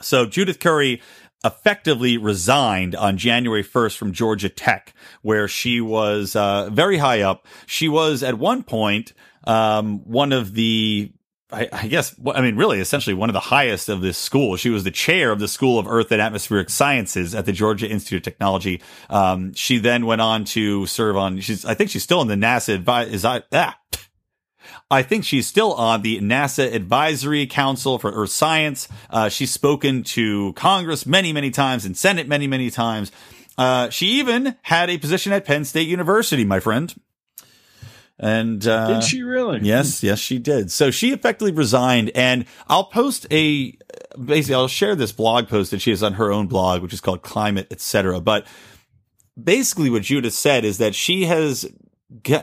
So Judith Curry effectively resigned on January 1st from Georgia Tech, where she was uh, very high up. She was at one point um, one of the I, I guess, I mean, really, essentially one of the highest of this school. She was the chair of the School of Earth and Atmospheric Sciences at the Georgia Institute of Technology. Um, she then went on to serve on, she's, I think she's still in the NASA advi- is I, ah, I think she's still on the NASA Advisory Council for Earth Science. Uh, she's spoken to Congress many, many times and Senate many, many times. Uh, she even had a position at Penn State University, my friend. And uh, Did she really? Yes, yes, she did. So she effectively resigned, and I'll post a basically I'll share this blog post that she has on her own blog, which is called Climate, etc. But basically, what Judith said is that she has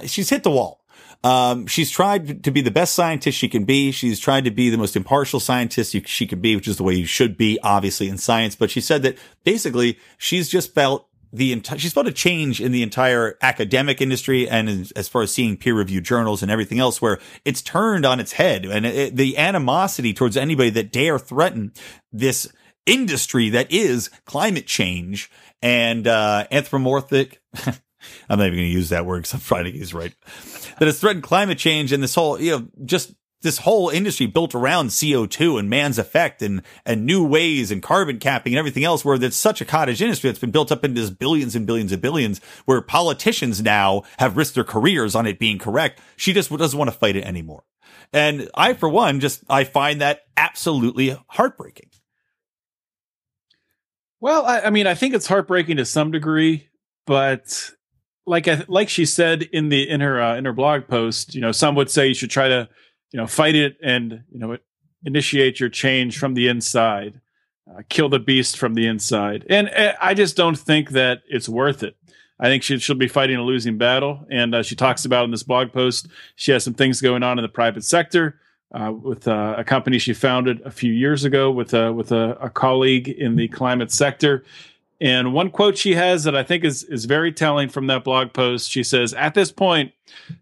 she's hit the wall. Um, she's tried to be the best scientist she can be. She's tried to be the most impartial scientist you, she could be, which is the way you should be, obviously, in science. But she said that basically she's just felt the entire she's felt a change in the entire academic industry and as, as far as seeing peer reviewed journals and everything else where it's turned on its head and it, the animosity towards anybody that dare threaten this industry that is climate change and uh anthropomorphic I'm not even going to use that word because I'm trying to use right. That has threatened climate change and this whole, you know, just this whole industry built around CO2 and man's effect and, and new ways and carbon capping and everything else where there's such a cottage industry that's been built up into this billions and billions and billions where politicians now have risked their careers on it being correct. She just doesn't want to fight it anymore. And I, for one, just, I find that absolutely heartbreaking. Well, I, I mean, I think it's heartbreaking to some degree, but like like she said in the in her uh, in her blog post, you know, some would say you should try to you know fight it and you know initiate your change from the inside, uh, kill the beast from the inside. And uh, I just don't think that it's worth it. I think she, she'll be fighting a losing battle. And uh, she talks about in this blog post, she has some things going on in the private sector. Uh, with uh, a company she founded a few years ago with a with a, a colleague in the climate sector, and one quote she has that I think is, is very telling from that blog post she says, At this point,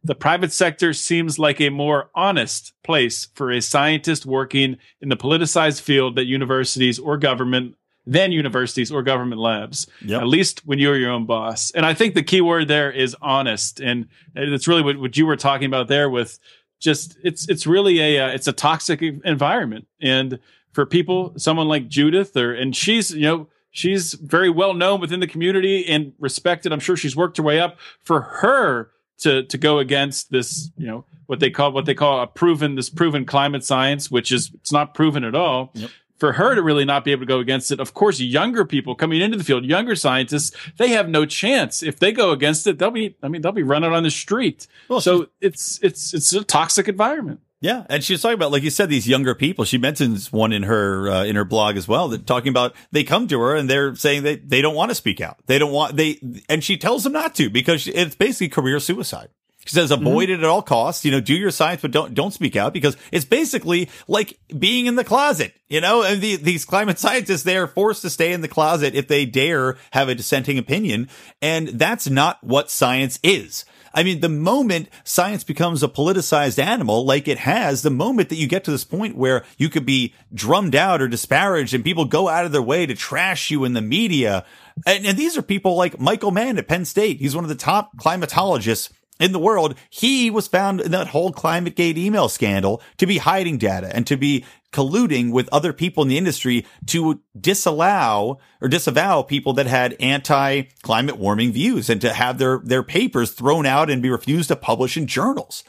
the private sector seems like a more honest place for a scientist working in the politicized field that universities or government than universities or government labs. Yep. At least when you're your own boss. And I think the key word there is honest. And it's really what, what you were talking about there with just it's it's really a uh, it's a toxic environment. And for people, someone like Judith or and she's you know she's very well known within the community and respected. I'm sure she's worked her way up. For her to to go against this, you know, what they call what they call a proven this proven climate science, which is it's not proven at all. Yep. For her to really not be able to go against it, of course, younger people coming into the field, younger scientists, they have no chance. If they go against it, they'll be, I mean, they'll be running on the street. Well, so it's it's it's a toxic environment. Yeah, and she's talking about, like you said, these younger people. She mentions one in her uh, in her blog as well. That talking about they come to her and they're saying that they don't want to speak out. They don't want they, and she tells them not to because it's basically career suicide. She says avoid mm-hmm. it at all costs. You know, do your science, but don't don't speak out because it's basically like being in the closet. You know, and the, these climate scientists they are forced to stay in the closet if they dare have a dissenting opinion, and that's not what science is. I mean, the moment science becomes a politicized animal, like it has, the moment that you get to this point where you could be drummed out or disparaged and people go out of their way to trash you in the media. And, and these are people like Michael Mann at Penn State. He's one of the top climatologists in the world, he was found in that whole ClimateGate email scandal to be hiding data and to be colluding with other people in the industry to disallow or disavow people that had anti climate warming views and to have their, their papers thrown out and be refused to publish in journals.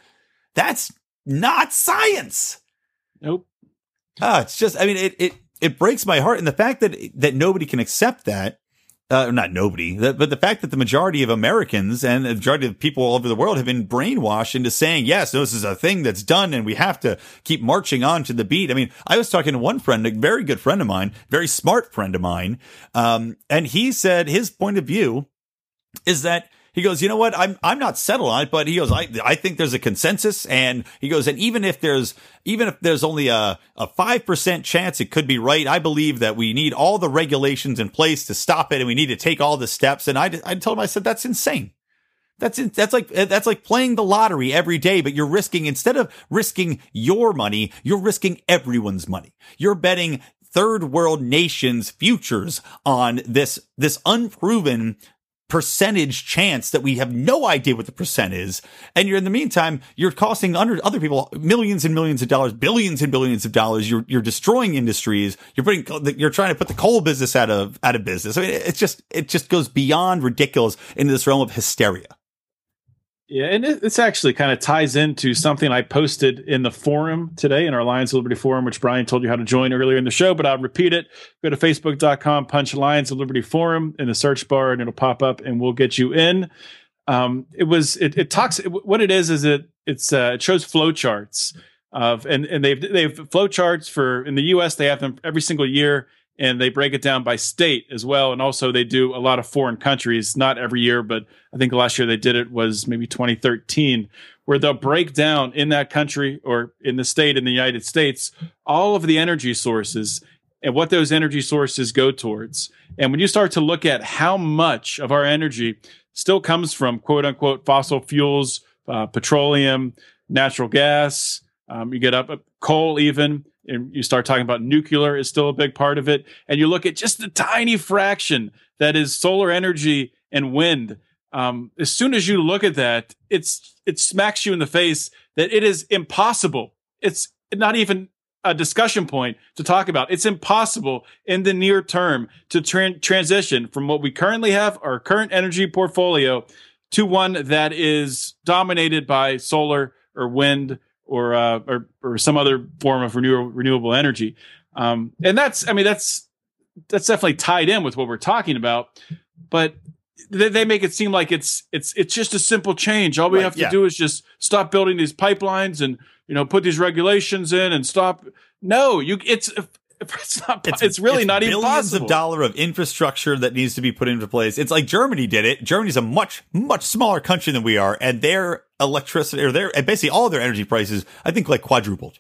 That's not science. Nope. Ah, it's just, I mean, it, it, it breaks my heart. And the fact that, that nobody can accept that uh, not nobody, but the fact that the majority of Americans and the majority of people all over the world have been brainwashed into saying, yes, this is a thing that's done and we have to keep marching on to the beat. I mean, I was talking to one friend, a very good friend of mine, very smart friend of mine. Um, and he said his point of view is that he goes, you know what? I'm, I'm not settled on it, but he goes, I, I think there's a consensus. And he goes, and even if there's, even if there's only a, a 5% chance it could be right, I believe that we need all the regulations in place to stop it and we need to take all the steps. And I, I told him, I said, that's insane. That's in, that's like that's like playing the lottery every day, but you're risking instead of risking your money, you're risking everyone's money. You're betting third world nations' futures on this this unproven percentage chance that we have no idea what the percent is. And you're in the meantime, you're costing under other people millions and millions of dollars, billions and billions of dollars. You're, you're destroying industries. You're putting, you're trying to put the coal business out of, out of business. I mean, it's just, it just goes beyond ridiculous into this realm of hysteria. Yeah, and it, it's actually kind of ties into something I posted in the forum today in our Lions of Liberty forum, which Brian told you how to join earlier in the show, but I'll repeat it. Go to facebook.com, punch Lions of Liberty forum in the search bar, and it'll pop up and we'll get you in. Um, it was, it, it talks, it, what it is, is it, it's, uh, it shows flow charts of, and, and they've, they've flow charts for, in the US, they have them every single year and they break it down by state as well. And also they do a lot of foreign countries, not every year, but I think last year they did it was maybe 2013, where they'll break down in that country or in the state in the United States all of the energy sources and what those energy sources go towards. And when you start to look at how much of our energy still comes from quote unquote fossil fuels, uh, petroleum, natural gas, um, you get up coal even, and you start talking about nuclear is still a big part of it. And you look at just the tiny fraction that is solar energy and wind. Um, as soon as you look at that, it's it smacks you in the face that it is impossible. It's not even a discussion point to talk about. It's impossible in the near term to tra- transition from what we currently have, our current energy portfolio, to one that is dominated by solar or wind or uh, or, or some other form of renewable renewable energy. Um, and that's, I mean, that's that's definitely tied in with what we're talking about. But they, they make it seem like it's it's it's just a simple change. All we right, have to yeah. do is just stop building these pipelines and you know put these regulations in and stop. No, you it's it's not. It's, it's really it's not even possible. of dollar of infrastructure that needs to be put into place. It's like Germany did it. Germany's a much much smaller country than we are, and their electricity or their basically all their energy prices, I think, like quadrupled.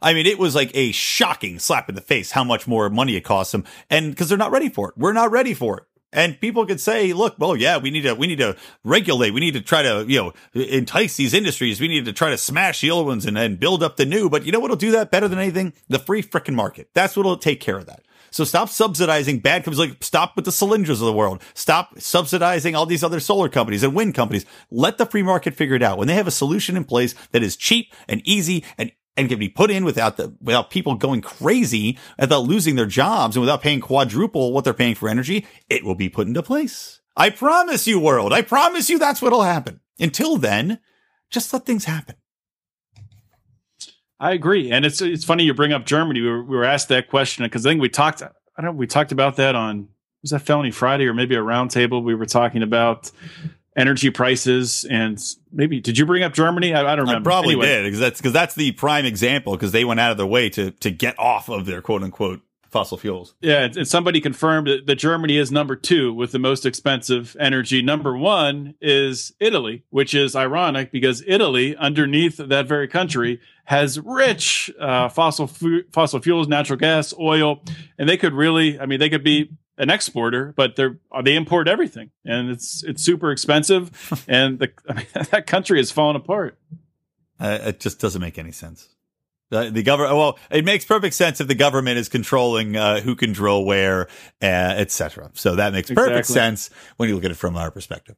I mean, it was like a shocking slap in the face how much more money it costs them, and because they're not ready for it, we're not ready for it. And people could say, look, well, yeah, we need to, we need to regulate. We need to try to, you know, entice these industries. We need to try to smash the old ones and, and build up the new. But you know what'll do that better than anything? The free freaking market. That's what'll take care of that. So stop subsidizing bad companies. Like stop with the Solyndras of the world. Stop subsidizing all these other solar companies and wind companies. Let the free market figure it out. When they have a solution in place that is cheap and easy and and can be put in without the without people going crazy, without losing their jobs, and without paying quadruple what they're paying for energy, it will be put into place. I promise you, world. I promise you that's what'll happen. Until then, just let things happen. I agree, and it's it's funny you bring up Germany. We were, we were asked that question because I think we talked. I don't know. We talked about that on was that Felony Friday or maybe a roundtable. We were talking about energy prices and maybe did you bring up Germany? I, I don't remember. I probably anyway. did because that's because that's the prime example because they went out of their way to to get off of their quote unquote fossil fuels. Yeah, and somebody confirmed that, that Germany is number two with the most expensive energy. Number one is Italy, which is ironic because Italy, underneath that very country, has rich uh, fossil fu- fossil fuels, natural gas, oil, and they could really, I mean, they could be an exporter, but they're they import everything, and it's it's super expensive, and the I mean, that country is falling apart. Uh, it just doesn't make any sense. Uh, the government, well, it makes perfect sense if the government is controlling uh, who can drill where, uh, etc. So that makes perfect exactly. sense when you look at it from our perspective.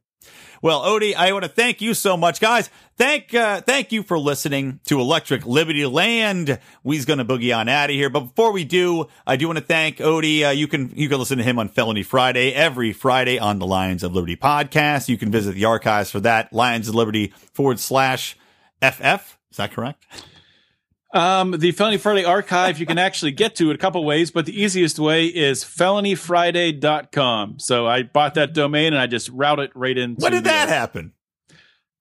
Well, Odie, I want to thank you so much, guys. Thank, uh, thank you for listening to Electric Liberty Land. We's to boogie on out of here. But before we do, I do want to thank Odie. Uh, you can, you can listen to him on Felony Friday every Friday on the Lions of Liberty podcast. You can visit the archives for that, Lions of Liberty forward slash FF. Is that correct? Um, the Felony Friday archive you can actually get to it a couple ways, but the easiest way is felonyfriday.com. So I bought that domain and I just route it right into. When did that happen?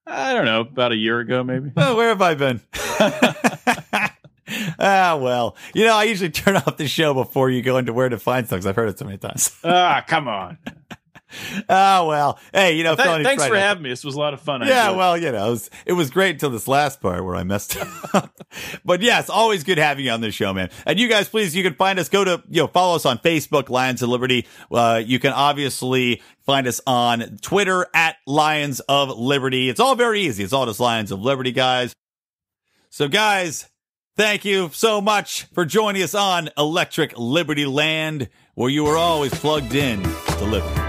I don't know, about a year ago, maybe. Oh, where have I been? ah, well, you know, I usually turn off the show before you go into where to find stuff. I've heard it so many times. ah, come on. oh well, hey, you know, Th- thanks Friday. for having me. This was a lot of fun. yeah, well, you know, it was, it was great until this last part where I messed up. but yes, always good having you on this show, man. And you guys, please, you can find us. Go to you know, follow us on Facebook, Lions of Liberty. Uh, you can obviously find us on Twitter at Lions of Liberty. It's all very easy. It's all just Lions of Liberty, guys. So, guys. Thank you so much for joining us on Electric Liberty Land, where you are always plugged in to liberty.